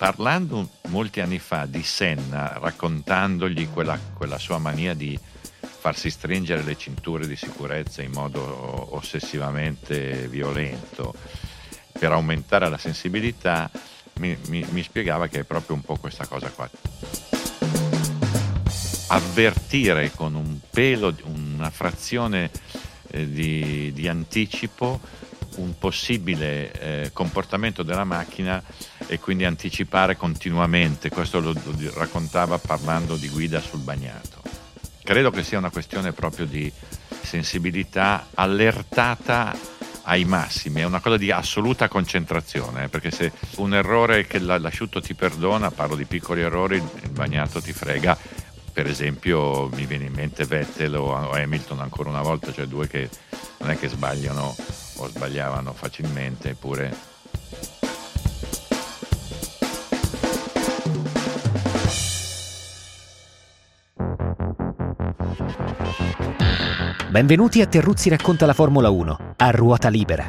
parlando molti anni fa di Senna, raccontandogli quella, quella sua mania di farsi stringere le cinture di sicurezza in modo ossessivamente violento per aumentare la sensibilità, mi, mi, mi spiegava che è proprio un po' questa cosa qua. Avvertire con un pelo, una frazione eh, di, di, anticipo un possibile eh, comportamento della macchina e quindi anticipare continuamente. Questo lo, lo raccontava parlando di guida sul bagnato. Credo che sia una questione proprio di sensibilità allertata ai massimi, è una cosa di assoluta concentrazione, eh, perché se un errore che l'asciutto ti perdona, parlo di piccoli errori, il bagnato ti frega. Per esempio mi viene in mente Vettel o Hamilton ancora una volta, cioè due che non è che sbagliano o sbagliavano facilmente, eppure Benvenuti a Terruzzi racconta la Formula 1 a ruota libera.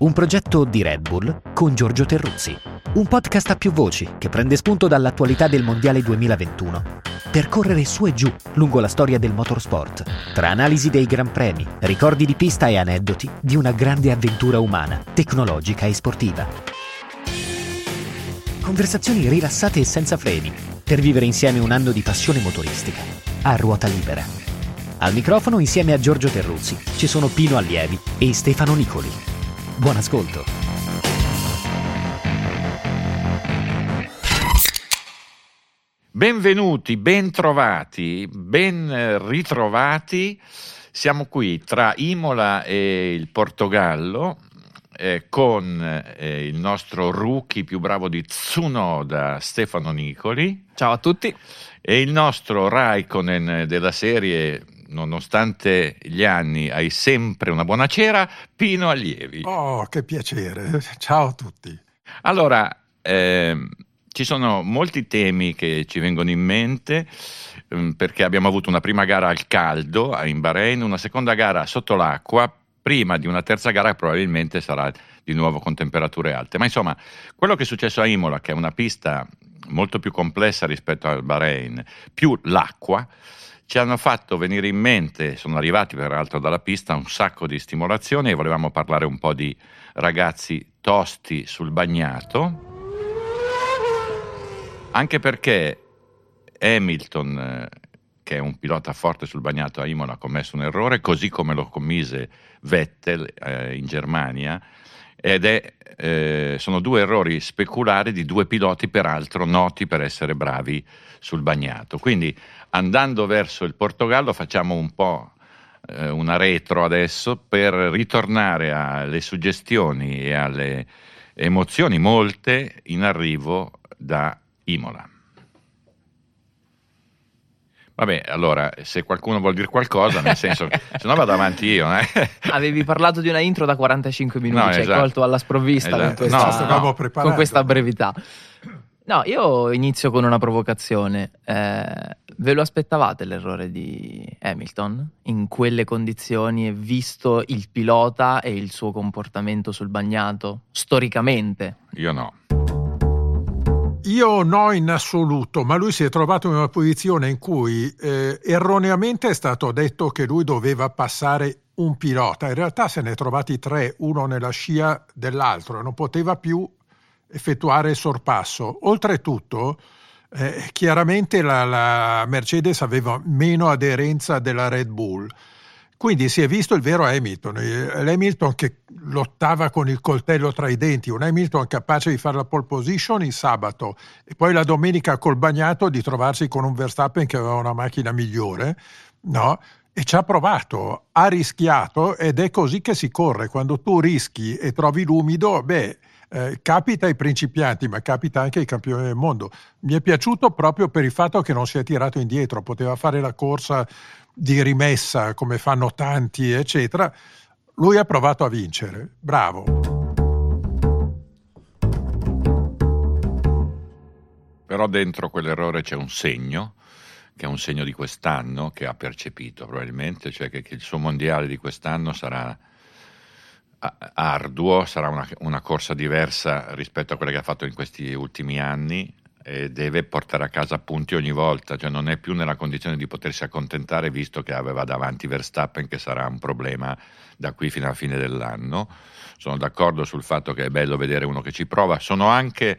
Un progetto di Red Bull con Giorgio Terruzzi. Un podcast a più voci che prende spunto dall'attualità del Mondiale 2021 per correre su e giù lungo la storia del motorsport, tra analisi dei gran premi, ricordi di pista e aneddoti di una grande avventura umana, tecnologica e sportiva. Conversazioni rilassate e senza freni per vivere insieme un anno di passione motoristica a ruota libera. Al microfono insieme a Giorgio Terruzzi ci sono Pino Allievi e Stefano Nicoli. Buon ascolto. Benvenuti, bentrovati, ben ritrovati. Siamo qui tra Imola e il Portogallo eh, con eh, il nostro rookie più bravo di Tsunoda, Stefano Nicoli. Ciao a tutti. E il nostro Raikkonen della serie nonostante gli anni, hai sempre una buona cera, Pino Allievi. Oh, che piacere. Ciao a tutti. Allora, eh, ci sono molti temi che ci vengono in mente eh, perché abbiamo avuto una prima gara al caldo in Bahrain, una seconda gara sotto l'acqua, prima di una terza gara che probabilmente sarà di nuovo con temperature alte. Ma insomma, quello che è successo a Imola, che è una pista molto più complessa rispetto al Bahrain, più l'acqua, ci hanno fatto venire in mente, sono arrivati peraltro dalla pista, un sacco di stimolazioni e volevamo parlare un po' di ragazzi tosti sul bagnato, anche perché Hamilton, eh, che è un pilota forte sul bagnato a Imola, ha commesso un errore, così come lo commise Vettel eh, in Germania, ed è, eh, sono due errori speculari di due piloti peraltro noti per essere bravi sul bagnato. Quindi andando verso il Portogallo facciamo un po' eh, una retro adesso per ritornare alle suggestioni e alle emozioni molte in arrivo da Imola. Vabbè, allora, se qualcuno vuol dire qualcosa, nel senso, se no vado avanti io. Eh? Avevi parlato di una intro da 45 minuti, no, ci esatto. hai colto alla sprovvista esatto. con, questa, no, no, con questa brevità. No, io inizio con una provocazione. Eh, ve lo aspettavate l'errore di Hamilton in quelle condizioni e visto il pilota e il suo comportamento sul bagnato storicamente? Io no. Io no in assoluto, ma lui si è trovato in una posizione in cui eh, erroneamente è stato detto che lui doveva passare un pilota. In realtà se ne è trovati tre, uno nella scia dell'altro, non poteva più effettuare il sorpasso. Oltretutto, eh, chiaramente la, la, Mercedes aveva meno aderenza della Red Bull. Quindi si è visto il vero Hamilton, l'Hamilton che lottava con il coltello tra i denti, un Hamilton capace di fare la pole position il sabato e poi la domenica col bagnato di trovarsi con un Verstappen che aveva una macchina migliore, no? E ci ha provato, ha rischiato ed è così che si corre. Quando tu rischi e trovi l'umido, beh, eh, capita ai principianti, ma capita anche ai campioni del mondo. Mi è piaciuto proprio per il fatto che non si è tirato indietro, poteva fare la corsa di rimessa come fanno tanti, eccetera. Lui ha provato a vincere. Bravo. Però dentro quell'errore c'è un segno, che è un segno di quest'anno, che ha percepito probabilmente, cioè che, che il suo mondiale di quest'anno sarà arduo, sarà una, una, corsa diversa rispetto a quella che ha fatto in questi ultimi anni e deve portare a casa punti ogni volta, cioè non è più nella condizione di potersi accontentare visto che aveva davanti Verstappen che sarà un problema da qui fino alla fine dell'anno. Sono d'accordo sul fatto che è bello vedere uno che ci prova, sono anche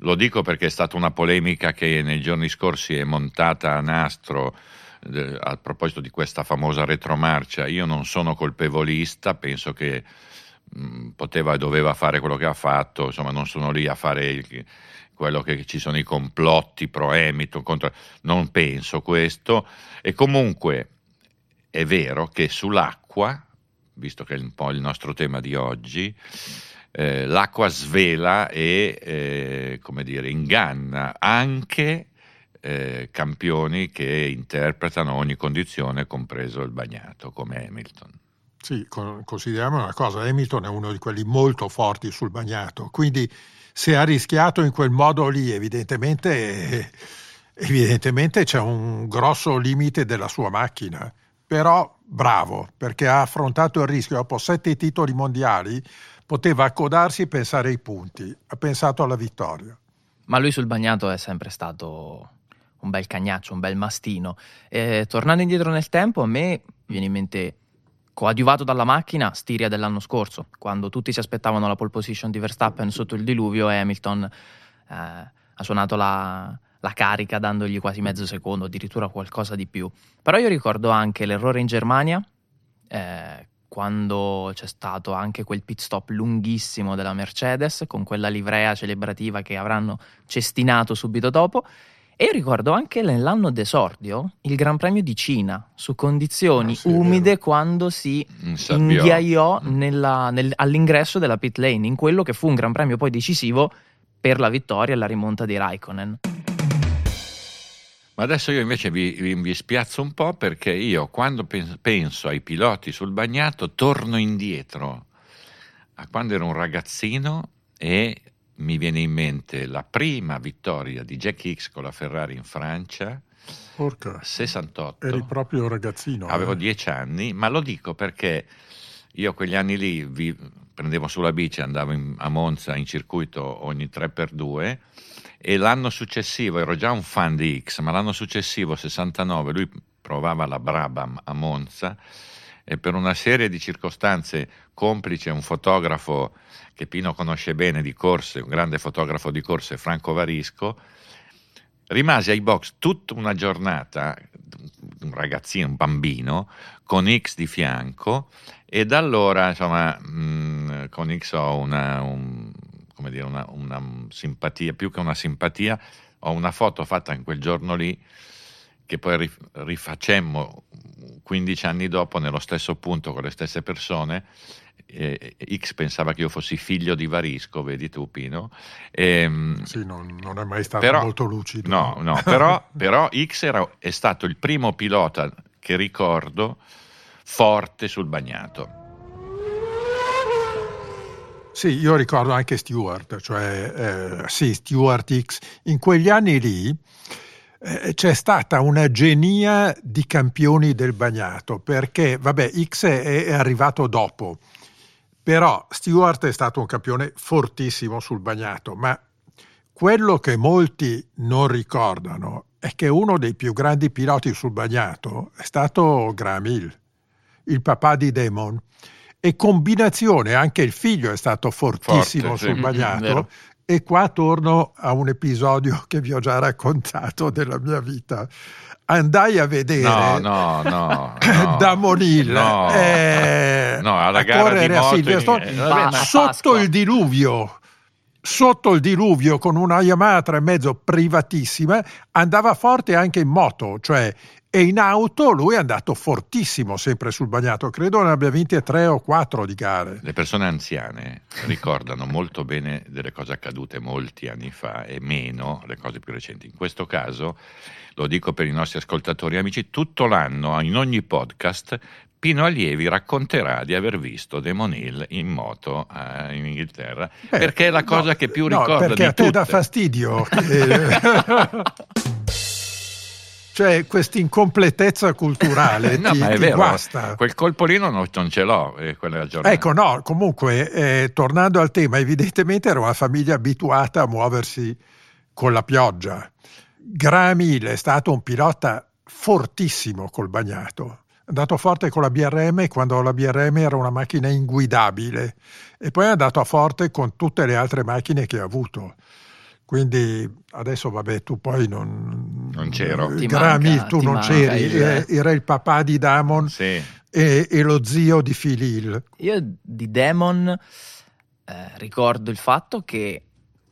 lo dico perché è stata una polemica che nei giorni scorsi è montata a nastro eh, a proposito di questa famosa retromarcia. Io non sono colpevolista, penso che mh, poteva e doveva fare quello che ha fatto, insomma non sono lì a fare il, quello che ci sono i complotti pro Hamilton, contro, non penso questo. E comunque è vero che sull'acqua, visto che è un po' il nostro tema di oggi, eh, l'acqua svela e eh, come dire, inganna anche eh, campioni che interpretano ogni condizione, compreso il bagnato, come Hamilton. Sì, consideriamo una cosa, Hamilton è uno di quelli molto forti sul bagnato, quindi se ha rischiato in quel modo lì, evidentemente, evidentemente c'è un grosso limite della sua macchina, però bravo, perché ha affrontato il rischio dopo sette titoli mondiali poteva accodarsi e pensare ai punti, ha pensato alla vittoria. Ma lui sul bagnato è sempre stato un bel cagnaccio, un bel mastino. E, tornando indietro nel tempo, a me viene in mente coadiuvato dalla macchina Stiria dell'anno scorso, quando tutti si aspettavano la pole position di Verstappen sotto il diluvio e Hamilton eh, ha suonato la, la carica dandogli quasi mezzo secondo, addirittura qualcosa di più. Però io ricordo anche l'errore in Germania, eh, quando c'è stato anche quel pit stop lunghissimo della Mercedes con quella livrea celebrativa che avranno cestinato subito dopo. E ricordo anche nell'anno d'esordio il Gran Premio di Cina su condizioni ah, sì, umide quando si inghiaiò mm. nella, nel, all'ingresso della pit lane, in quello che fu un Gran Premio poi decisivo per la vittoria e la rimonta di Raikkonen. Ma adesso io invece vi, vi, vi, spiazzo un po' perché io quando penso ai piloti sul bagnato torno indietro a quando ero un ragazzino e mi viene in mente la prima vittoria di Jack Hicks con la Ferrari in Francia. Porca. 68. Eri proprio ragazzino. Avevo eh. dieci anni, ma lo dico perché io quegli anni lì vi, prendevo sulla bici, andavo in, a Monza in circuito ogni 3x2 e l'anno successivo ero già un fan di X, ma l'anno successivo, 69, lui provava la Brabham a Monza e per una serie di circostanze complice un fotografo che Pino conosce bene di corse, un grande fotografo di corse, Franco Varisco, rimase ai box tutta una giornata, un ragazzino, un bambino, con X di fianco e da allora insomma mh, con X ho una, un, dire, una, una simpatia, più che una simpatia, ho una foto fatta in quel giorno lì che poi rifacemmo 15 anni dopo nello stesso punto con le stesse persone. Eh, X pensava che io fossi figlio di Varisco, vedi tu Pino. E, ehm, sì, non, non, è mai stato però, molto lucido. No, no, però, però X era, è stato il primo pilota che ricordo forte sul bagnato. Sì, io ricordo anche Stewart, cioè eh, sì, Stewart X. In quegli anni lì eh, c'è stata una genia di campioni del bagnato, perché, vabbè, X è, è arrivato dopo, però Stewart è stato un campione fortissimo sul bagnato, ma quello che molti non ricordano è che uno dei più grandi piloti sul bagnato è stato Graham Hill, il papà di Damon e combinazione, anche il figlio è stato fortissimo Forte, sul sì. bagnato. E qua torno a un episodio che vi ho già raccontato della mia vita. Andai a vedere no, no, no, no. da Monil no, eh, no, alla gara di moto Silverstone in... sotto il diluvio sotto il diluvio con una Yamaha 3,5 privatissima andava forte anche in moto cioè e in auto lui è andato fortissimo sempre sul bagnato, credo ne abbia vinte tre o quattro di gare. Le persone anziane ricordano molto bene delle cose accadute molti anni fa e meno le cose più recenti. In questo caso, lo dico per i nostri ascoltatori amici, tutto l'anno in ogni podcast Pino Allievi racconterà di aver visto Demon Hill in moto eh, in Inghilterra, eh, perché è la cosa no, che più ricorda no, perché a te tutte. dà fastidio. cioè questa incompletezza culturale no, ti, ma è vero, guasta. quel colpolino non, non ce l'ho eh, quella giornata. Ecco, no, comunque, eh, tornando al tema, evidentemente era una famiglia abituata a muoversi con la pioggia. Graham Hill è stato un pilota fortissimo col bagnato. Andato forte con la BRM quando la BRM era una macchina inguidabile e poi è andato a forte con tutte le altre macchine che ha avuto. Quindi adesso vabbè, tu poi non... Non c'ero. Ti Graham manca- tu ti non manca c'eri, il- eh, era il papà di Damon Sì. e, e lo zio di Phil Hill. Io di Demon eh, ricordo il fatto che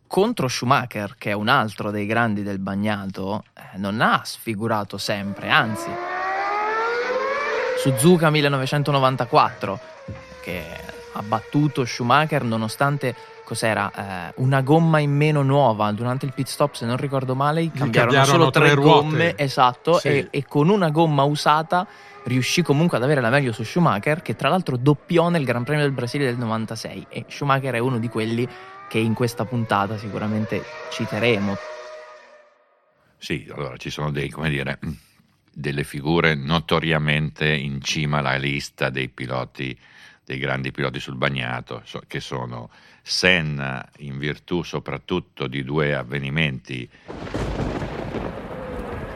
contro Schumacher, che è un altro dei grandi del bagnato, eh, non ha sfigurato sempre, anzi. Suzuka 1994, che ha battuto Schumacher nonostante cos'era eh, una gomma in meno nuova durante il pit stop se non ricordo male cambiarono, cambiarono solo tre tre ruote. gomme esatto Sì. e, e con una gomma usata riuscì comunque ad avere la meglio su Schumacher che tra l'altro doppiò nel Gran Premio del Brasile del 96 e Schumacher è uno di quelli che in questa puntata sicuramente citeremo Sì, allora ci sono dei, come dire, delle figure notoriamente in cima alla lista dei piloti, dei grandi piloti sul bagnato, che sono Senna in virtù soprattutto di due avvenimenti,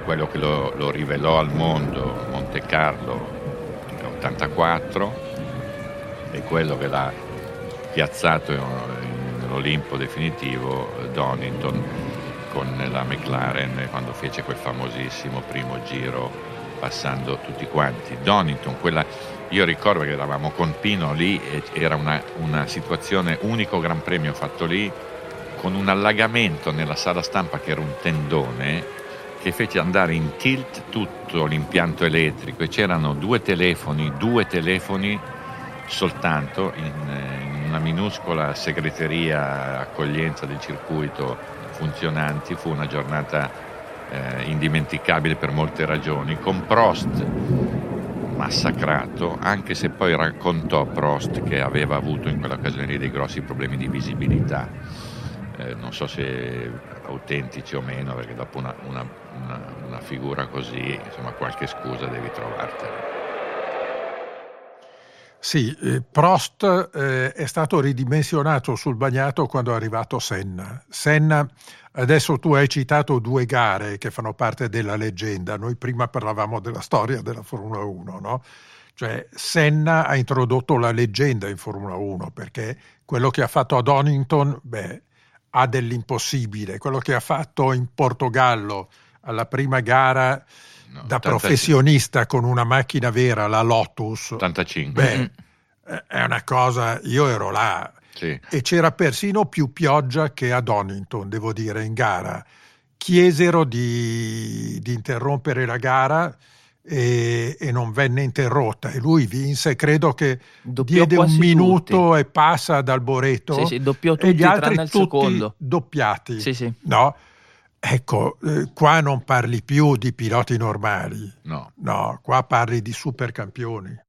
quello che lo, lo rivelò al mondo Monte Carlo nel 84 e quello che l'ha piazzato nell'Olimpo definitivo Donington con la McLaren quando fece quel famosissimo primo giro passando tutti quanti. Donington, quella, io ricordo che eravamo con Pino lì era una, una situazione unico Gran Premio fatto lì con un allagamento nella sala stampa che era un tendone che fece andare in tilt tutto l'impianto elettrico e c'erano due telefoni, due telefoni soltanto in, in una minuscola segreteria accoglienza del circuito funzionanti. Fu una giornata eh, indimenticabile per molte ragioni, con Prost massacrato, anche se poi raccontò Prost che aveva avuto in quell'occasione dei grossi problemi di visibilità. Eh, non so se autentici o meno, perché dopo una, una- una- una figura così, insomma, qualche scusa devi trovartela. Sì, eh, Prost eh, è stato ridimensionato sul bagnato quando è arrivato Senna. Senna, adesso tu hai citato due gare che fanno parte della leggenda, noi prima parlavamo della storia della Formula 1, no? Cioè Senna ha introdotto la leggenda in Formula 1 perché quello che ha fatto a Donington, beh, ha dell'impossibile. Quello che ha fatto in Portogallo alla prima gara No, da 85 professionista con una macchina vera, la Lotus, 85. Beh, eh, è una cosa, io ero là Sì. e c'era persino più pioggia che a Donington, devo dire, in gara. Chiesero di, di interrompere la gara e, e non venne interrotta e lui vinse, credo che Doppiò diede un minuto e passa dal Boreto Sì, sì, doppiò tutti e gli altri tutti secondo. doppiati. Sì, sì. No? Ecco, eh, qua non parli più di piloti normali, No. no, qua parli di supercampioni.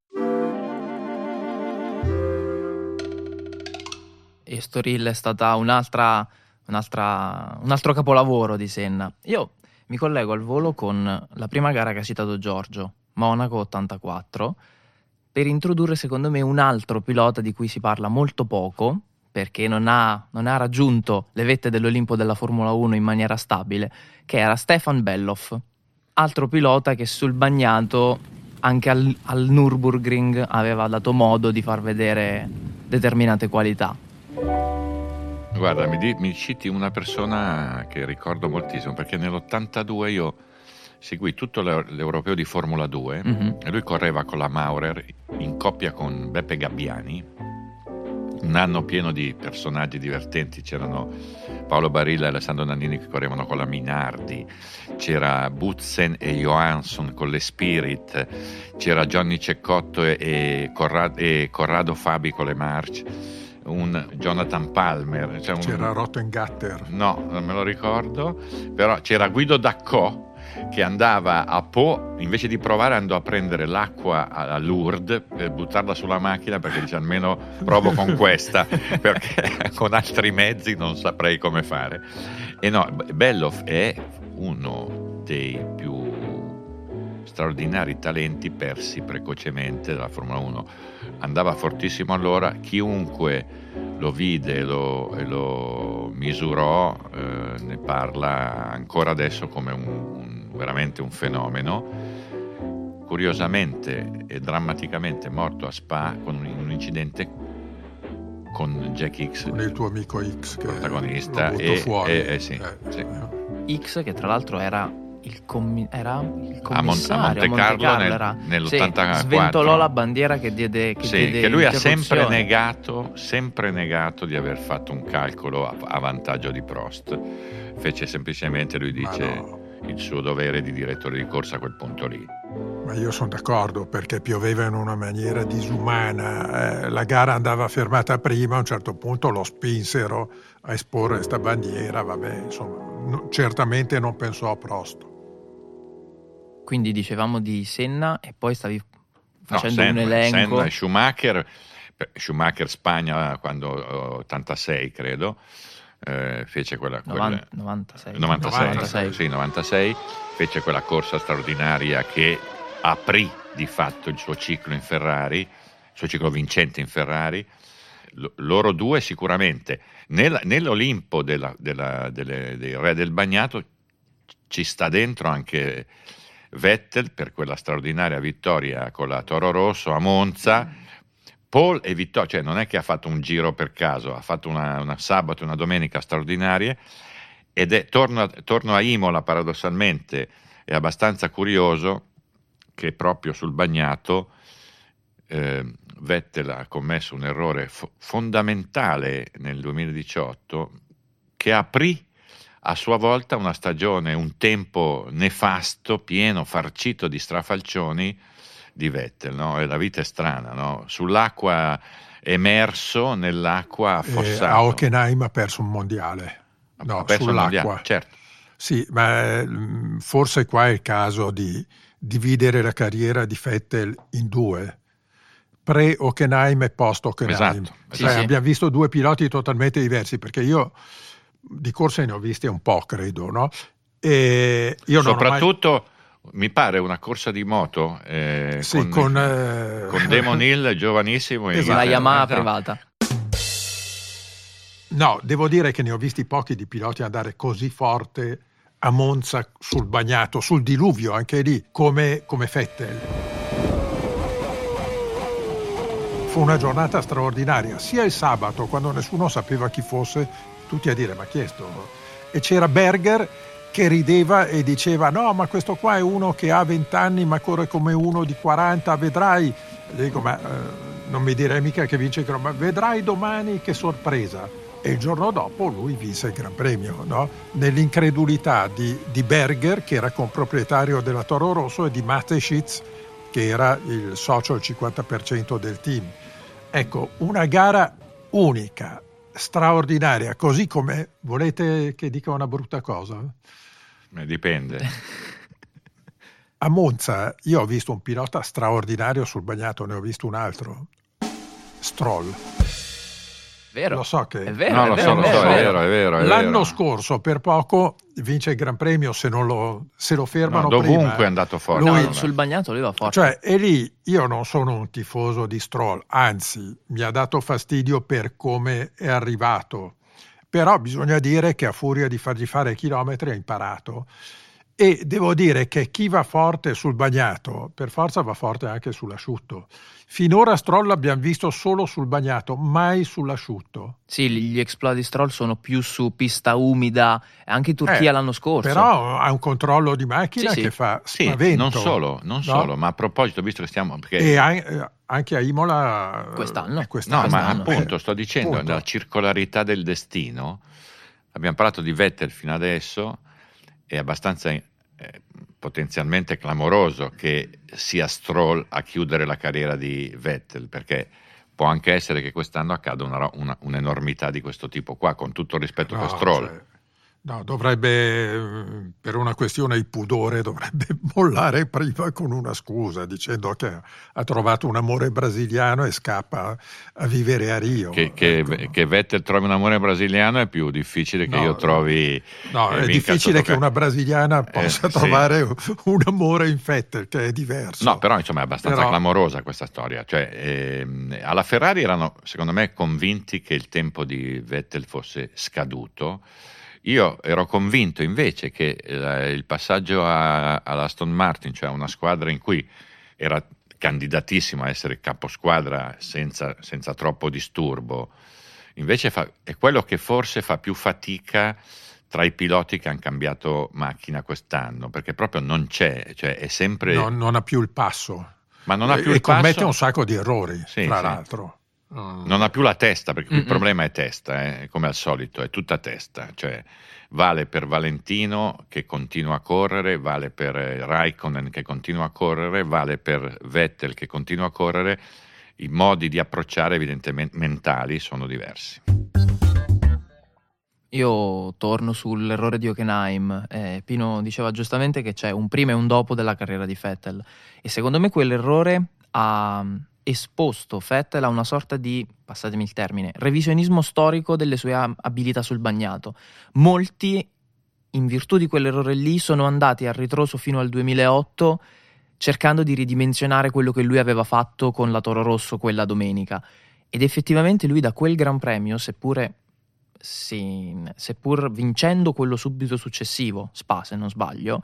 Estoril è stata un'altra, un'altra- un altro capolavoro di Senna. Io mi collego al volo con la prima gara che ha citato Giorgio, Monaco 84, per introdurre secondo me un altro pilota di cui si parla molto poco, perché non ha, non ha raggiunto le vette dell'Olimpo della Formula 1 in maniera stabile, che era Stefan Belloff, altro pilota che sul bagnato anche al, al Nürburgring aveva dato modo di far vedere determinate qualità. Guarda, mi, di- mi citi una persona che ricordo moltissimo perché nell'82 io seguì tutto l'e- l'europeo di Formula 2 Mhm. e lui correva con la Maurer in coppia con Beppe Gabbiani. Un anno pieno di personaggi divertenti, c'erano Paolo Barilla e Alessandro Nannini che correvano con la Minardi, c'era Butzen e Johansson con le Spirit, c'era Johnny Ceccotto e, e Corra- e Corrado Fabi con le March, un Jonathan Palmer, cioè un- C'era Rottengatter. No, non me lo ricordo, però c'era Guido Daccò che andava a Po, invece di provare andò a prendere l'acqua a Lourdes per buttarla sulla macchina perché dice almeno provo con questa, perché con altri mezzi non saprei come fare. E no, Belloff è uno dei più straordinari talenti persi precocemente dalla Formula 1. Andava fortissimo allora, chiunque lo vide e lo, lo misurò eh, ne parla ancora adesso come un, un, veramente un fenomeno. Curiosamente e drammaticamente morto a Spa con un, un incidente con Jack X, con il tuo amico X, che protagonista, e, fuori. E, e, sì, eh, sì. eh. X che tra l'altro era il, commi- era il a, Mon- a commissario Monte Carlo nel, era- nell'84 sì, sventolò la bandiera che diede che, Sì, diede che lui ha sempre negato, sempre negato di aver fatto un calcolo a, a vantaggio di Prost. Fece semplicemente, lui Ma dice, no. Il suo dovere di direttore di corsa a quel punto lì. Ma io sono d'accordo perché pioveva in una maniera disumana. eh, la gara andava fermata prima, a un certo punto lo spinsero a esporre questa bandiera. Vabbè, insomma, no- certamente non pensò a Prost. Quindi dicevamo di Senna e poi stavi No, facendo Senna, un elenco. Senna e Schumacher, Schumacher Spagna quando eh, 86 credo, eh, fece quella, quella- 90 96. 96, 96. sì, 96, fece quella corsa straordinaria che aprì di fatto il suo ciclo in Ferrari, il suo ciclo vincente in Ferrari. L- loro due sicuramente. Nel- nell'Olimpo della- della- delle- dei Re del Bagnato ci sta dentro anche Vettel per quella straordinaria vittoria con la Toro Rosso a Monza. Paul e Vittorio, cioè non è che ha fatto un giro per caso, ha fatto una, una sabato e una domenica straordinarie ed è, torno, a- torno a Imola paradossalmente, è abbastanza curioso che proprio sul bagnato eh, Vettel ha commesso un errore fo- fondamentale nel 2018 che aprì a sua volta una stagione, un tempo nefasto, pieno, farcito di strafalcioni di Vettel. No? La vita è strana, no? sull'acqua emerso, nell'acqua Eh, affossato. a Hockenheim ha perso un mondiale. No, Ha perso sull'acqua. mondiale, certo. Sì, ma eh, mh, forse qua è il caso di dividere la carriera di Vettel in due. Pre-Hockenheim e post-Hockenheim. Esatto, Cioè, sì. Abbiamo visto due piloti totalmente diversi, perché io di corse ne ho viste un po', credo, no? E io ho mai- Soprattutto mi pare una corsa di moto eh, Sì, con, con, eh, con Damon Hill giovanissimo in Esatto. Una Yamaha privata. No, devo dire che ne ho visti pochi di piloti andare così forte a Monza sul bagnato, sul diluvio, anche lì, come, come Vettel. Fu una giornata straordinaria, sia il sabato, quando nessuno sapeva chi fosse, tutti a dire ma chi è sto? E c'era Berger che rideva e diceva no, ma questo qua è uno che ha 20 anni ma corre come uno di 40, vedrai. Dico ma eh, non mi direi mica che vince il Gran Premio, vedrai domani che sorpresa. E il giorno dopo lui vinse il Gran Premio, no? nell'incredulità di, di Berger, che era comproprietario della Toro Rosso, e di Mateschitz, che era il socio al 50% del team. Ecco, una gara unica, straordinaria, così come volete che dica una brutta cosa? Eh, Dipende. A Monza io ho visto un pilota straordinario sul bagnato, ne ho visto un altro. Stroll. Vero? Lo so che È vero, no, è vero, so, è so, vero, è vero, è vero. è L'anno vero. scorso per poco vince il Gran Premio se, non lo, se lo fermano No, dovunque prima. è andato forte. No, Lui- allora. sul bagnato lui va forte. Cioè, e lì io non sono un tifoso di Stroll, anzi mi ha dato fastidio per come è arrivato. Però bisogna dire che a furia di fargli fare chilometri ha imparato. E devo dire che chi va forte sul bagnato, per forza va forte anche sull'asciutto. Finora Stroll l'abbiamo visto solo sul bagnato, mai sull'asciutto. Sì, gli exploit di Stroll sono più su pista umida, anche in Turchia Eh, l'anno scorso. Però ha un controllo di macchina Sì, sì. che fa Sì, spavento. non solo, non no? solo, ma a proposito, visto che stiamo... Perché, E eh, anche a Imola Quest'anno. eh, quest'anno. no, ma quest'anno. appunto, Eh, sto dicendo, appunto. la circolarità del destino, abbiamo parlato di Vettel fino adesso, è abbastanza eh, potenzialmente clamoroso che sia Stroll a chiudere la carriera di Vettel, perché può anche essere che quest'anno accada una una- un'enormità di questo tipo qua, con tutto il rispetto No, per Stroll. cioè, No, dovrebbe, per una questione di pudore, dovrebbe mollare prima con una scusa, dicendo che ha trovato un amore brasiliano e scappa a vivere a Rio. Che, che, ecco. che Vettel trovi un amore brasiliano è più difficile che no, io trovi... No, eh, è difficile che una brasiliana eh, possa eh, trovare sì. un amore in Vettel, che è diverso. No, però insomma è abbastanza però... clamorosa questa storia. Cioè, ehm, alla Ferrari erano, secondo me, convinti che il tempo di Vettel fosse scaduto io ero convinto invece che eh, il passaggio a, all'Aston Martin, cioè una squadra in cui era candidatissimo a essere caposquadra senza, senza troppo disturbo, invece fa, è quello che forse fa più fatica tra i piloti che hanno cambiato macchina quest'anno, perché proprio non c'è, cioè è sempre... No, non ha più il passo. Ma non ha più e, il e commette un sacco di errori, sì, tra sì. l'altro. Non ha più la testa, perché Mm-mm. il problema è testa, eh, come al solito, è tutta testa. Cioè, vale per Valentino che continua a correre, vale per Raikkonen che continua a correre, vale per Vettel che continua a correre. I modi di approcciare, evidentemente, mentali sono diversi. Io torno sull'errore di Hockenheim. Eh, Pino diceva giustamente che c'è un prima e un dopo della carriera di Vettel. E secondo me quell'errore ha esposto Vettel a una sorta di, passatemi il termine, revisionismo storico delle sue abilità sul bagnato. Molti, in virtù di quell'errore lì, sono andati a ritroso fino al 2008 cercando di ridimensionare quello che lui aveva fatto con la Toro Rosso quella domenica. Ed effettivamente lui da quel Gran Premio, seppure, sì, seppur vincendo quello subito successivo, Spa se non sbaglio,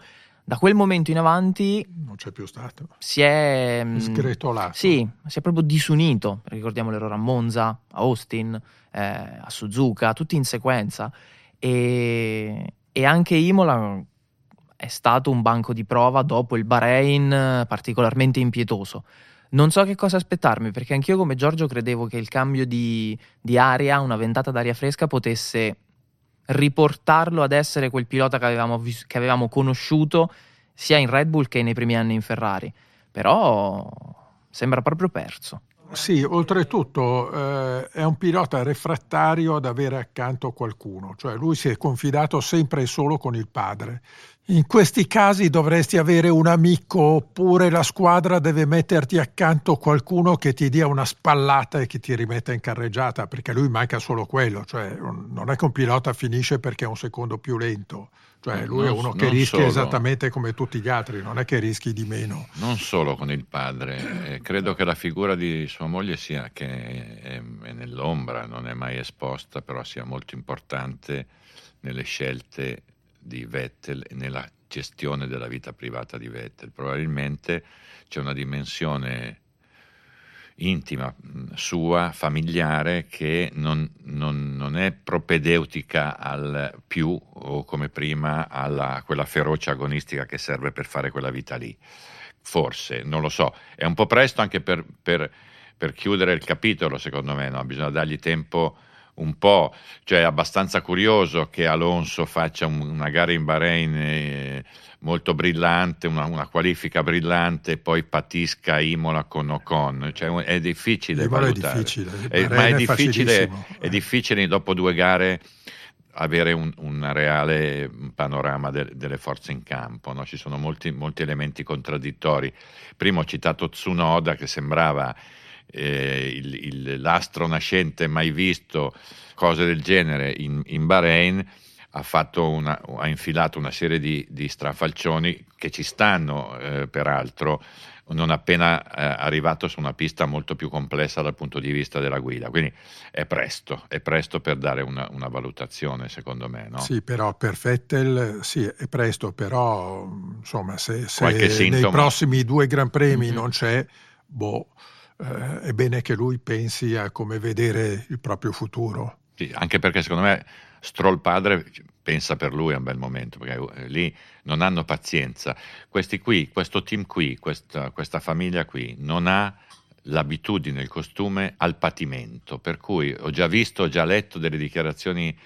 da quel momento in avanti non c'è più stato. Si è mm, sgretolato. Sì, si è proprio disunito. Ricordiamo l'errore a Monza, a Austin, eh, a Suzuka, tutti in sequenza. E, e anche Imola è stato un banco di prova dopo il Bahrain particolarmente impietoso. Non so che cosa aspettarmi, perché anch'io come Giorgio credevo che il cambio di, di aria, una ventata d'aria fresca, potesse riportarlo ad essere quel pilota che avevamo, che avevamo conosciuto sia in Red Bull che nei primi anni in Ferrari. Però sembra proprio perso. Sì, oltretutto eh, è un pilota refrattario ad avere accanto qualcuno, cioè lui si è confidato sempre e solo con il padre. In questi casi dovresti avere un amico oppure la squadra deve metterti accanto qualcuno che ti dia una spallata e che ti rimetta in carreggiata, perché lui manca solo quello, cioè non è che un pilota finisce perché è un secondo più lento. Cioè lui non, è uno che rischia solo. esattamente come tutti gli altri, non è che rischi di meno. Non solo con il padre, eh, credo che la figura di sua moglie sia che è, è nell'ombra, non è mai esposta, però sia molto importante nelle scelte di Vettel e nella gestione della vita privata di Vettel. Probabilmente c'è una dimensione intima sua, familiare, che non, non, non, è propedeutica al più o come prima a quella ferocia agonistica che serve per fare quella vita lì. Forse, non lo so, è un po' presto anche per, per, per chiudere il capitolo, secondo me, no? bisogna dargli tempo un po', cioè è abbastanza curioso che Alonso faccia un, una gara in Bahrain eh, molto brillante, una, una, qualifica brillante poi patisca Imola con Ocon, cioè, è difficile Imola valutare. È difficile, è, ma è, è difficile, è difficile dopo due gare avere un, un reale panorama de, delle forze in campo, no? ci sono molti, molti elementi contraddittori. Prima ho citato Tsunoda che sembrava eh, il, il, l'astro nascente mai visto, cose del genere in, in Bahrain, ha, una, ha, infilato una serie di, di, strafalcioni che ci stanno eh, peraltro non appena eh, arrivato su una pista molto più complessa dal punto di vista della guida. Quindi è presto, è presto per dare una, una valutazione, secondo me. No? Sì, però per Vettel sì, è presto, però insomma se, se nei prossimi due Gran Premi mm-hmm. non c'è, boh, eh, è bene che lui pensi a come vedere il proprio futuro. Sì, anche perché secondo me Stroll padre pensa per lui a un bel momento, perché eh, lì non hanno pazienza. Questi qui, questo team qui, questa, questa famiglia qui, non ha l'abitudine, il costume al patimento, per cui ho già visto, ho già letto delle dichiarazioni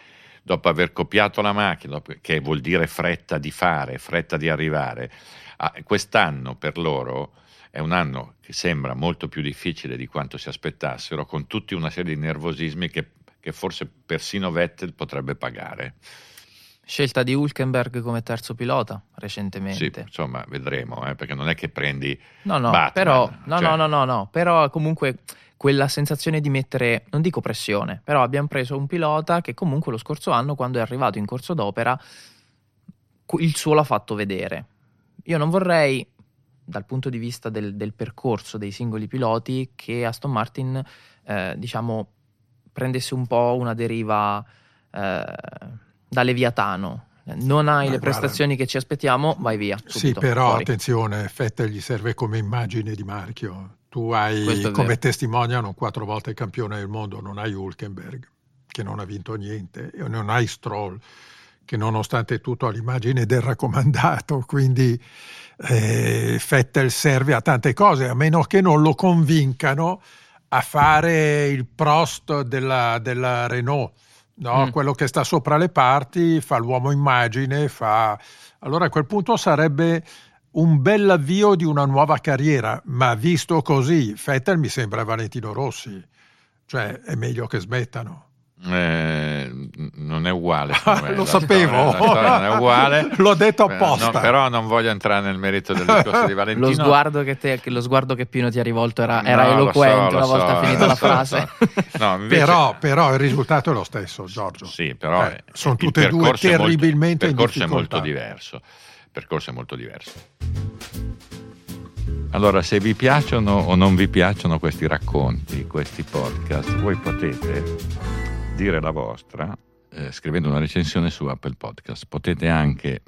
dopo aver copiato la macchina, che vuol dire fretta di fare, fretta di arrivare. Ah, quest'anno per loro è un anno che sembra molto più difficile di quanto si aspettassero, con tutta una serie di nervosismi che, che forse persino Vettel potrebbe pagare. Scelta di Hulkenberg come terzo pilota recentemente. Sì, insomma, vedremo, eh, perché non è che prendi No, no, Batman, però, no, cioè- no, no, no, no, però comunque quella sensazione di mettere, non dico pressione, però abbiamo preso un pilota che comunque lo scorso anno, quando è arrivato in corso d'opera, il suo l'ha fatto vedere. Io non vorrei, dal punto di vista del, del percorso dei singoli piloti, che Aston Martin, eh, diciamo, prendesse un po' una deriva eh, da Leviatano. Non hai Ma le guarda- prestazioni che ci aspettiamo, vai via. Sì, subito, però fuori. attenzione, Vettel gli serve come immagine di marchio. Tu hai come testimoniano quattro volte campione del mondo, non hai Hulkenberg che non ha vinto niente, e non hai Stroll che nonostante tutto ha l'immagine del raccomandato, quindi eh, Vettel serve a tante cose, a meno che non lo convincano a fare il Prost della, della Renault, no? Mm. quello che sta sopra le parti, fa l'uomo immagine, fa... Allora a quel punto sarebbe un bel avvio di una nuova carriera, ma visto così, Vettel mi sembra Valentino Rossi, cioè è meglio che smettano. Eh, non è uguale. me. Lo La sapevo. storia- la storia non è uguale. L'ho detto Eh, apposta. no, però non voglio entrare nel merito del discorso di Valentino. Lo sguardo che, te- lo sguardo che Pino ti ha rivolto era, era No, lo eloquente so, una volta so, finita la so, frase. No, invece- Però, però il risultato è lo stesso, Giorgio. Sì, però Eh, sono tutte e due molto- terribilmente Il in percorso è molto diverso. Il percorso è molto diverso. Allora, se vi piacciono o non vi piacciono questi racconti, questi podcast, voi potete dire la vostra eh, scrivendo una recensione su Apple Podcast. Potete anche,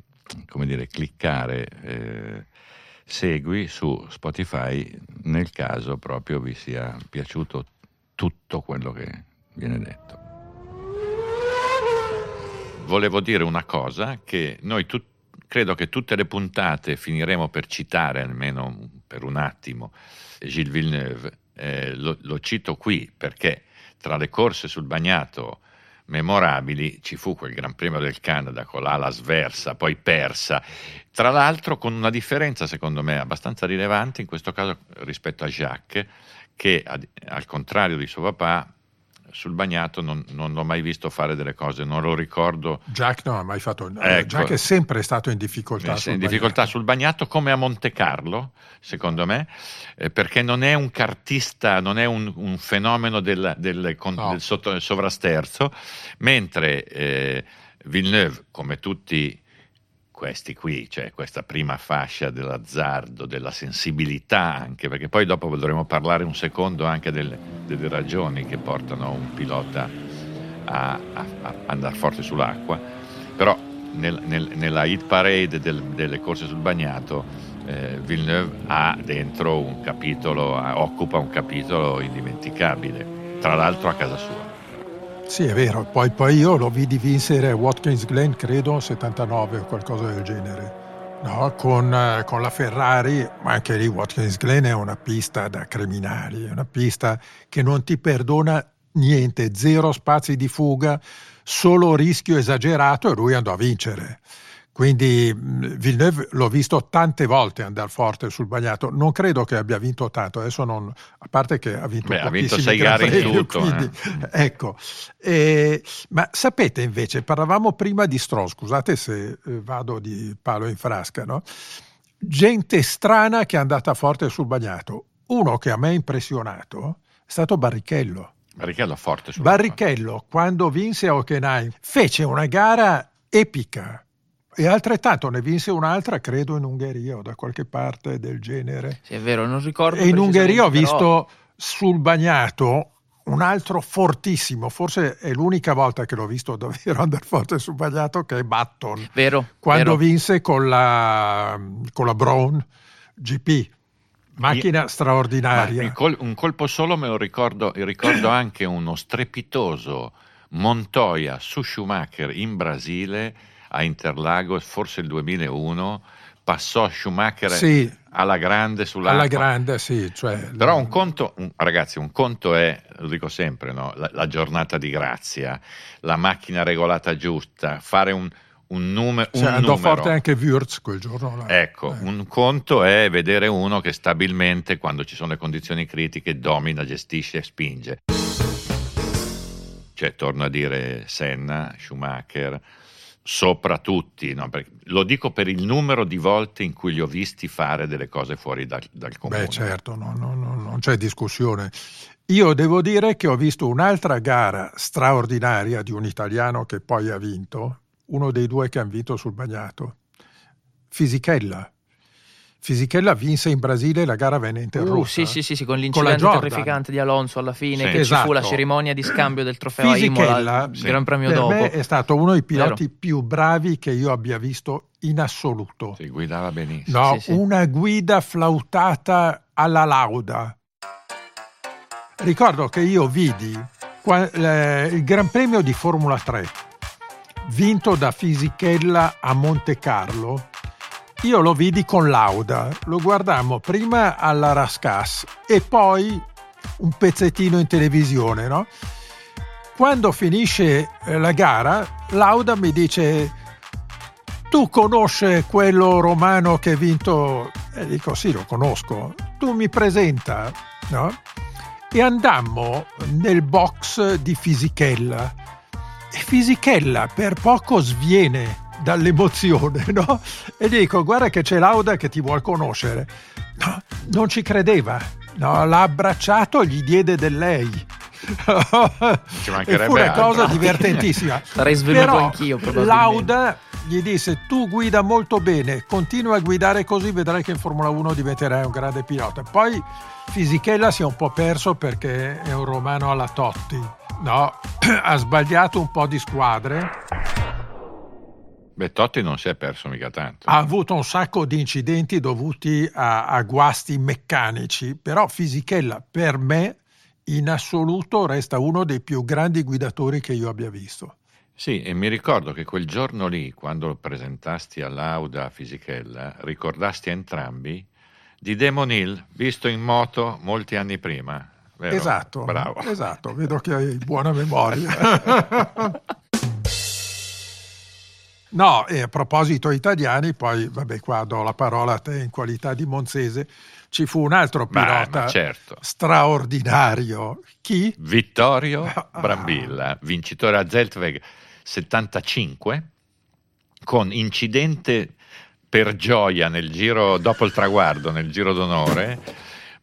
come dire, cliccare eh, segui su Spotify nel caso proprio vi sia piaciuto tutto quello che viene detto. Volevo dire una cosa che noi tut- credo che tutte le puntate finiremo per citare almeno per un attimo Gilles Villeneuve. Eh, lo, lo cito qui perché tra le corse sul bagnato memorabili ci fu quel Gran Premio del Canada con l'ala sversa, poi persa, tra l'altro con una differenza secondo me abbastanza rilevante in questo caso rispetto a Jacques che al contrario di suo papà sul bagnato non, non l'ho mai visto fare delle cose, non lo ricordo Jack non ha mai fatto... Ecco. Jack è sempre stato in difficoltà. in sul difficoltà bagnato. sul bagnato come a Monte Carlo, secondo me, eh, perché non è un cartista, non è un, un fenomeno del, del, con- No. del sotto- sovrasterzo, mentre eh, Villeneuve, come tutti questi qui, cioè questa prima fascia dell'azzardo, della sensibilità anche, perché poi dopo dovremo parlare un secondo anche delle, delle ragioni che portano un pilota a, a- a andare forte sull'acqua, però nel- nel- nella hit parade del- delle corse sul bagnato eh, Villeneuve ha dentro un capitolo, occupa un capitolo indimenticabile, tra l'altro a casa sua. Sì, è vero. Poi, poi io lo vidi vincere Watkins Glen, credo, 79 o qualcosa del genere. No, con, eh, con la Ferrari, ma anche lì Watkins Glen è una pista da criminali, è una pista che non ti perdona niente, zero spazi di fuga, solo rischio esagerato e lui andò a vincere. Quindi mh, Villeneuve l'ho visto tante volte andare forte sul bagnato, non credo che abbia vinto tanto, adesso non, a parte che ha vinto Beh, ha vinto sei gare in Premi, tutto, quindi, eh. ecco. Eh, ma sapete invece, parlavamo prima di Stroll, scusate se eh, vado di palo in frasca, no? Gente strana che è andata forte sul bagnato. Uno che a me ha impressionato è stato Barrichello. Barrichello forte sul Barrichello, quando vinse a Hockenheim, fece una gara epica e altrettanto ne vinse un'altra, credo, in Ungheria o da qualche parte del genere. Sì, è vero, non ricordo. E in Ungheria ho precisamente, però- visto sul bagnato un altro fortissimo, forse è l'unica volta che l'ho visto davvero andare forte sul bagnato, che è Button, Vero. quando vero. vinse con la, con la Brown GP. Macchina Ma straordinaria. il col- un colpo solo me lo ricordo, ricordo anche uno strepitoso Montoya su Schumacher in Brasile a Interlagos, forse il 2001, passò Schumacher Sì, alla grande sull'acqua. alla grande, sì. Cioè, Però un conto, un- ragazzi, un conto è, lo dico sempre, no? la, la giornata di grazia, la macchina regolata giusta, fare un, un, nume- un cioè, andò numero. forte anche Würz quel giorno là. Ecco, Eh. un conto è vedere uno che stabilmente, quando ci sono le condizioni critiche, domina, gestisce e spinge. Cioè, torno a dire Senna, Schumacher, sopra tutti, no? lo dico per il numero di volte in cui li ho visti fare delle cose fuori dal, dal comune. Beh certo, no, no, non c'è discussione. Io devo dire che ho visto un'altra gara straordinaria di un italiano che poi ha vinto, uno dei due che hanno vinto sul bagnato, Fisichella. Fisichella vinse in Brasile la gara venne interrotta. Uh, sì, sì, sì, sì, con l'incidente con terrificante di Alonso alla fine, sì. che esatto. ci fu la esatto. cerimonia di scambio del trofeo Fisichella, a Imola, sì. Gran Premio per dopo. Me è stato uno dei piloti Vero. più bravi che io abbia visto in assoluto. Si guidava benissimo. No, sì, una guida flautata alla lauda. Ricordo che io vidi il Gran Premio di Formula 3 vinto da Fisichella a Monte Carlo io lo vidi con Lauda, lo guardammo prima alla Rascas e poi un pezzettino in televisione, no? Quando finisce eh, la gara, Lauda mi dice tu conosci quello romano che ha vinto? E dico sì, lo conosco. Tu mi presenta, no? E andammo nel box di Fisichella. E Fisichella per poco sviene dall'emozione, no? E dico, guarda che c'è Lauda che ti vuol conoscere. No, non ci credeva, no? L'ha abbracciato, gli diede del lei. Ci e fu una cosa divertentissima. Sarei svenuto Però, anch'io, Lauda gli disse tu guida molto bene, continua a guidare così, vedrai che in Formula 1 diventerai un grande pilota. Poi Fisichella si è un po' perso perché è un romano alla Totti, no? ha sbagliato un po' di squadre Beh, Totti non si è perso mica tanto. Ha avuto un sacco di incidenti dovuti a, a guasti meccanici, però Fisichella per me in assoluto resta uno dei più grandi guidatori che io abbia visto. Sì, e mi ricordo che quel giorno lì, quando presentasti all'Auda Fisichella, ricordasti a entrambi di Demon Hill, visto in moto molti anni prima. Vero? Esatto, Bravo. esatto, vedo che hai buona memoria. No, e a proposito italiani, poi vabbè qua do la parola a te in qualità di Monzese, ci fu un altro pilota ma, ma certo. straordinario. Chi? Vittorio ah. Brambilla, vincitore a Zeltweg 75, con incidente per gioia nel giro, dopo il traguardo, nel giro d'onore,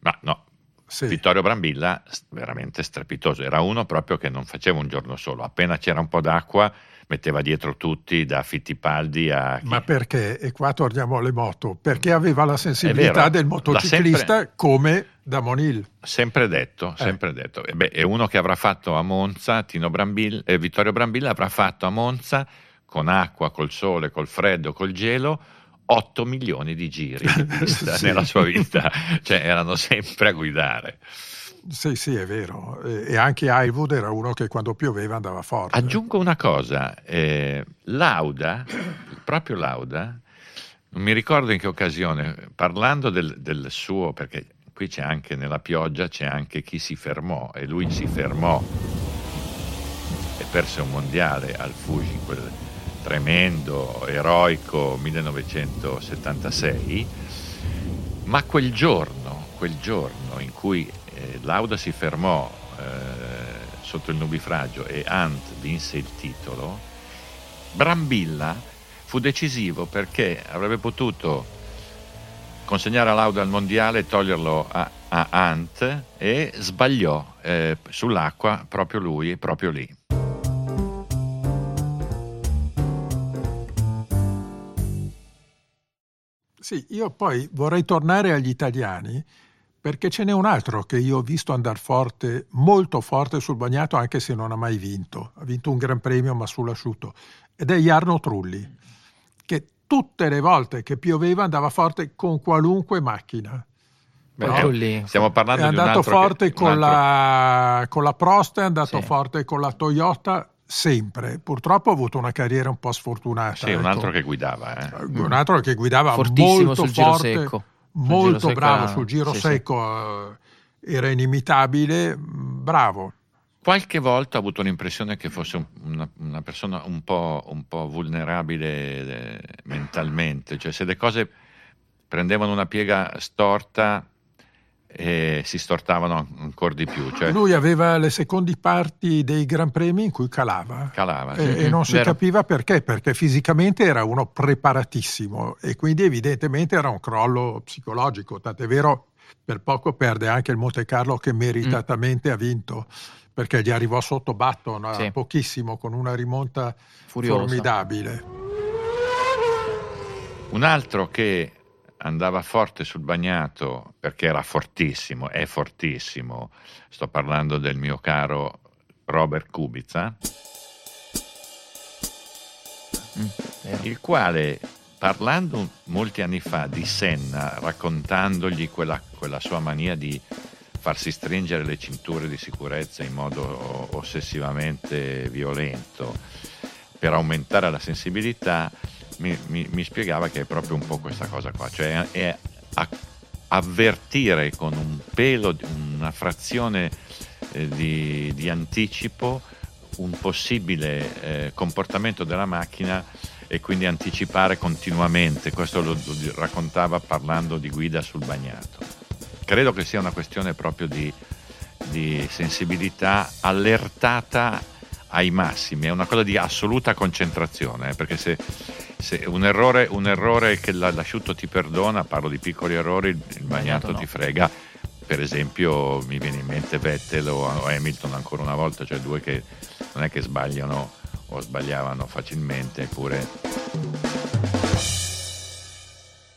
ma no, sì. Vittorio Brambilla veramente strepitoso, era uno proprio che non faceva un giorno solo, appena c'era un po' d'acqua metteva dietro tutti, da Fittipaldi a... Chi... Ma perché? E qua torniamo alle moto, perché aveva la sensibilità del motociclista sempre... come da Monil. Sempre detto, eh. sempre detto. E beh, è uno che avrà fatto a Monza, Tino Brambilla, eh, Vittorio Brambilla avrà fatto a Monza con acqua, col sole, col freddo, col gelo, 8 milioni di giri sì. nella sua vita, cioè erano sempre a guidare. Sì, sì, è vero. E anche Highwood era uno che quando pioveva andava forte. Aggiungo una cosa, eh, Lauda, proprio Lauda, non mi ricordo in che occasione, parlando del, del, suo, perché qui c'è anche nella pioggia, c'è anche chi si fermò e lui si fermò e perse un mondiale al Fuji, quel tremendo, eroico 1976, ma quel giorno, quel giorno in cui Lauda si fermò eh, sotto il nubifragio e Ant vinse il titolo, Brambilla fu decisivo perché avrebbe potuto consegnare a Lauda al mondiale e toglierlo a, a Ant e sbagliò eh, sull'acqua proprio lui, proprio lì. Sì, io poi vorrei tornare agli italiani perché ce n'è un altro che io ho visto andare forte, molto forte sul bagnato, anche se non ha mai vinto. Ha vinto un gran premio, ma sull'asciutto. Ed è Jarno Trulli, che tutte le volte che pioveva andava forte con qualunque macchina. Beh, no? Stiamo parlando è di un andato forte che, con, la, con, la, Prost, è andato sì. forte con la Toyota sempre. Purtroppo ha avuto una carriera un po' sfortunata. Sì, ecco. un altro che guidava. Eh. Un altro che guidava Fortissimo molto sul forte. Giro secco molto bravo sul giro sì, secco, sì. era inimitabile, bravo. Qualche volta ho avuto l'impressione che fosse una, una persona un po', un po', vulnerabile eh, mentalmente, cioè se le cose prendevano una piega storta e si stortavano ancora di più. Cioè, Lui aveva le secondi parti dei Gran Premi in cui calava. Calava, e, sì. e non si Vero. capiva perché, perché fisicamente era uno preparatissimo e quindi evidentemente era un crollo psicologico, tant'è vero per poco perde anche il Monte Carlo che meritatamente ha vinto perché gli arrivò sotto Button a Sì. pochissimo con una rimonta Furiosa. formidabile. Un altro che andava forte sul bagnato perché era fortissimo, è fortissimo, sto parlando del mio caro Robert Kubica, il quale parlando molti anni fa di Senna, raccontandogli quella, quella sua mania di farsi stringere le cinture di sicurezza in modo ossessivamente violento per aumentare la sensibilità, mi, mi- mi spiegava che è proprio un po' questa cosa qua, cioè è a- avvertire con un pelo, una frazione eh, di, di anticipo un possibile eh, comportamento della macchina e quindi anticipare continuamente. Questo lo, lo raccontava parlando di guida sul bagnato. Credo che sia una questione proprio di, di sensibilità allertata ai massimi, è una cosa di assoluta concentrazione, eh, perché se un, errore, un errore che la- l'asciutto ti perdona, parlo di piccoli errori, il, il bagnato no. ti frega. Per esempio mi viene in mente Vettel o o Hamilton ancora una volta, cioè due che non è che sbagliano o sbagliavano facilmente, eppure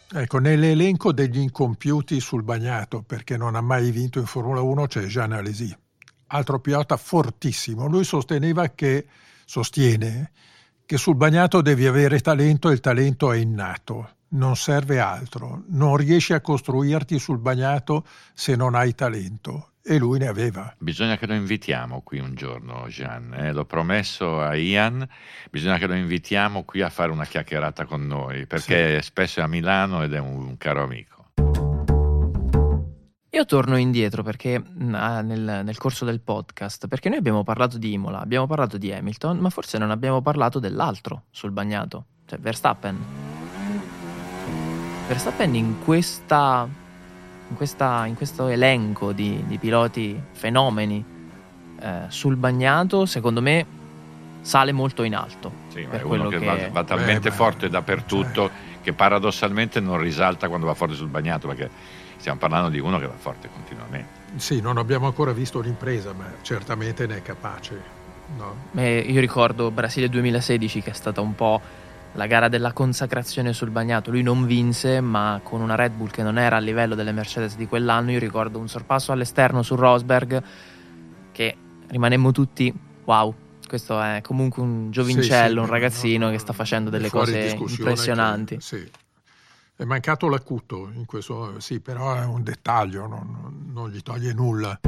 Ecco, nell'elenco degli incompiuti sul bagnato, perché non ha mai vinto in Formula 1, c'è Jean Alesi, altro pilota fortissimo. Lui sosteneva che, sostiene, che sul bagnato devi avere talento e il talento è innato, non serve altro. Non riesci a costruirti sul bagnato se non hai talento. E lui ne aveva. Bisogna che lo invitiamo qui un giorno, Gian. eh, L'ho promesso a Ian. Bisogna che lo invitiamo qui a fare una chiacchierata con noi, perché spesso è a Milano ed è un, un caro amico. Io torno indietro perché mh, ah, nel, nel corso del podcast, perché noi abbiamo parlato di Imola, abbiamo parlato di Hamilton, ma forse non abbiamo parlato dell'altro sul bagnato, cioè Verstappen. Verstappen in questa in, questa- in questo elenco di, di piloti fenomeni eh, sul bagnato, secondo me sale molto in alto. Sì, Per è uno quello che, che- Va, va talmente Beh, beh, forte dappertutto che paradossalmente non risalta quando va forte sul bagnato, perché stiamo parlando di uno che va forte continuamente. Sì, non abbiamo ancora visto l'impresa, ma certamente ne è capace. no? Eh, io ricordo Brasile 2016 che è stata un po' la gara della consacrazione sul bagnato. Lui non vinse, ma con una Red Bull che non era a livello delle Mercedes di quell'anno. Io ricordo un sorpasso all'esterno su Rosberg che rimanemmo tutti wow. Questo è comunque un giovincello, Sì, sì, un no, ragazzino no, che sta facendo delle cose impressionanti. che- sì. È mancato l'acuto in questo, sì, però è un dettaglio, non, non gli toglie nulla.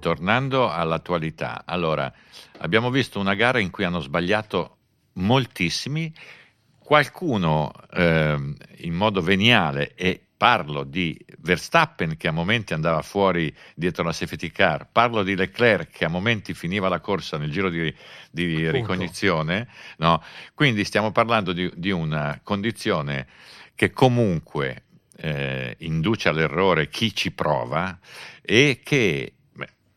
Tornando all'attualità, allora abbiamo visto una gara in cui hanno sbagliato moltissimi, qualcuno ehm, in modo veniale e parlo di Verstappen che a momenti andava fuori dietro la safety car, parlo di Leclerc che a momenti finiva la corsa nel giro di, di ricognizione, no? quindi stiamo parlando di, di una condizione che comunque eh, induce all'errore chi ci prova e che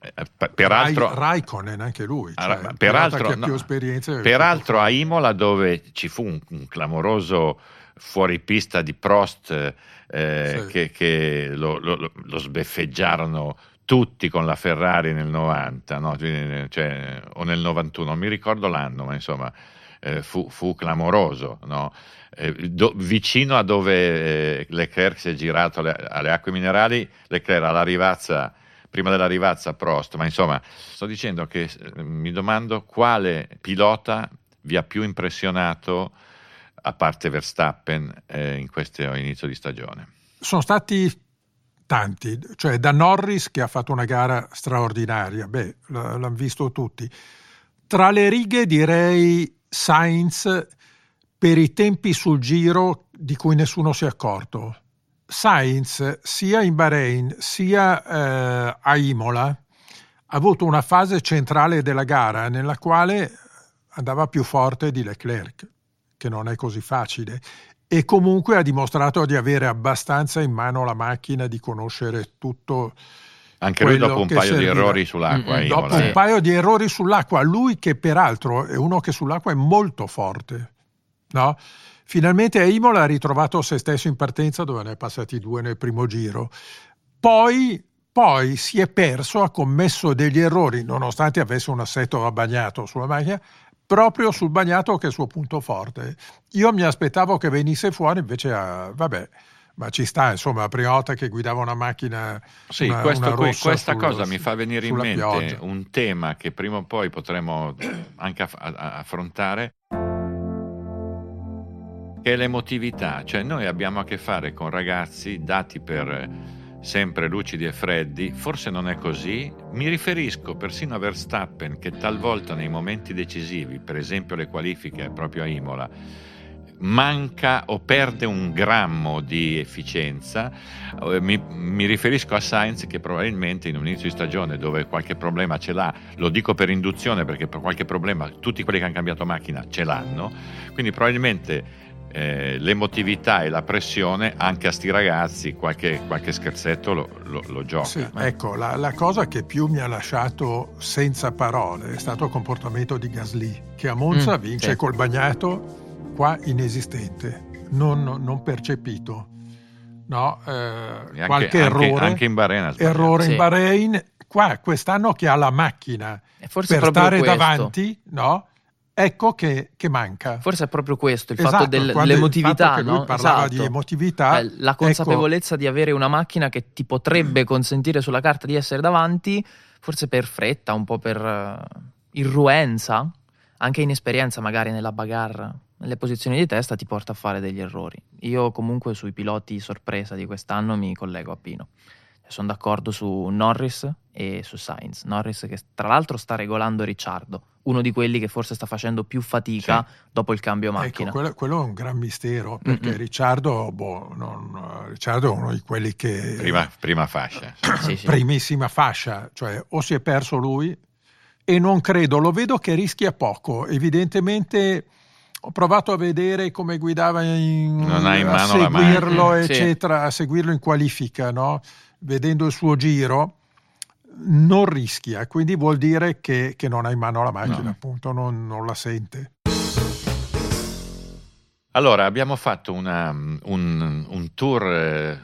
eh, per- peraltro Rai- Raikkonen, anche lui. Ah, Cioè, peraltro, ha no, peraltro a Imola dove ci fu un, un clamoroso fuoripista di Prost eh, Sì. che, che lo, lo- lo sbeffeggiarono tutti con la Ferrari nel 90 no? Cioè, o nel 91, non mi ricordo l'anno, ma insomma eh, fu, fu clamoroso. no? Eh, do- vicino a dove eh, Leclerc si è girato alle, alle acque minerali, Leclerc alla rivazza prima della rivazza Prost, ma insomma sto dicendo che eh, mi domando quale pilota vi ha più impressionato a parte Verstappen eh, in questo inizio di stagione. Sono stati tanti, cioè da Norris che ha fatto una gara straordinaria, beh, l'hanno visto tutti. Tra le righe direi Sainz per i tempi sul giro di cui nessuno si è accorto. Sainz sia in Bahrain sia eh, a Imola ha avuto una fase centrale della gara nella quale andava più forte di Leclerc, che non è così facile. e comunque ha dimostrato di avere abbastanza in mano la macchina di conoscere tutto. Anche lui dopo un paio serviva. di errori sull'acqua. Mm-hmm. Dopo un paio di errori sull'acqua, lui che peraltro è uno che sull'acqua è molto forte. No? Finalmente a Imola ha ritrovato se stesso in partenza dove ne è passati due nel primo giro. Poi, poi si è perso, ha commesso degli errori, nonostante avesse un assetto bagnato sulla macchina, proprio sul bagnato che è il suo punto forte. Io mi aspettavo che venisse fuori, invece, ah, vabbè, ma ci sta, insomma, la prima volta che guidava una macchina. Sì, una, questo, una qui, questa sul, cosa mi fa venire in mente pioggia. un tema che prima o poi potremo anche aff- affrontare. Che è l'emotività, cioè noi abbiamo a che fare con ragazzi dati per sempre lucidi e freddi, forse non è così. Mi riferisco persino a Verstappen che talvolta nei momenti decisivi, per esempio le qualifiche proprio a Imola, manca o perde un grammo di efficienza. Eh, mi, mi, riferisco a Sainz che probabilmente in un inizio di stagione dove qualche problema ce l'ha, lo dico per induzione perché per qualche problema tutti quelli che hanno cambiato macchina ce l'hanno, quindi probabilmente eh, l'emotività e la pressione anche a sti ragazzi qualche, qualche scherzetto lo, lo, lo gioca. Sì, ecco, la, la, cosa che più mi ha lasciato senza parole è stato il comportamento di Gasly, che a Monza mm, vince sì. col bagnato qua inesistente, non, non percepito. No, eh, anche, qualche errore, anche, anche in Bahrain, errore sì. in Bahrain, qua quest'anno che ha la macchina per stare questo. davanti, no? Ecco che, che, manca. Forse è proprio questo, il esatto, fatto dell'emotività. Fatto no? parlava esatto. di emotività. Eh, la consapevolezza ecco. di avere una macchina che ti potrebbe consentire sulla carta di essere davanti, forse per fretta, un po' per uh, irruenza, anche inesperienza magari nella bagarre, nelle posizioni di testa ti porta a fare degli errori. Io comunque sui piloti sorpresa di quest'anno mi collego a Pino. Sono d'accordo su Norris e su Sainz. Norris che tra l'altro sta regolando Ricciardo, uno di quelli che forse sta facendo più fatica sì. dopo il cambio macchina. Ecco, quello, quello, è un gran mistero perché Mm-mm. Ricciardo, boh, non, Ricciardo è uno di quelli che... Prima, prima fascia. sì, sì. Primissima fascia, cioè o si è perso lui e non credo, lo vedo che rischia poco. Evidentemente ho provato a vedere come guidava in, non in a seguirlo, eccetera, a seguirlo in qualifica, no? Vedendo il suo giro, non rischia, quindi vuol dire che, che non ha in mano la macchina, no. appunto, non, non, la sente. Allora, abbiamo fatto una, un, un, tour eh,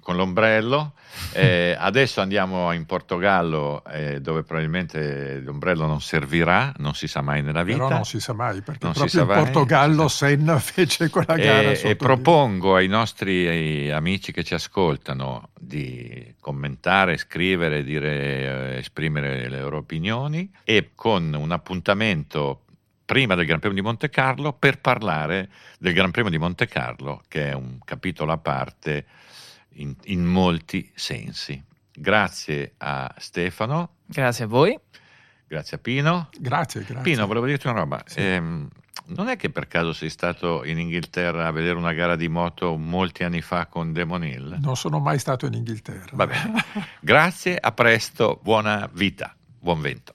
con l'ombrello. Eh, adesso andiamo in Portogallo eh, dove probabilmente l'ombrello non servirà, non si sa mai nella vita. Però non si sa mai perché non proprio in Portogallo Senna fece quella gara. E, e propongo ai nostri amici che ci ascoltano di commentare, scrivere, dire, eh, esprimere le loro opinioni e con un appuntamento prima del Gran Premio di Monte Carlo per parlare del Gran Premio di Monte Carlo, che è un capitolo a parte in, in molti sensi. Grazie a Stefano. Grazie a voi. Grazie a Pino. Grazie, grazie. Pino, volevo dirti una roba. Sì. Ehm, non è che per caso sei stato in Inghilterra a vedere una gara di moto molti anni fa con Demon Hill? Non sono mai stato in Inghilterra. Va bene. Grazie, a presto, buona vita, buon vento.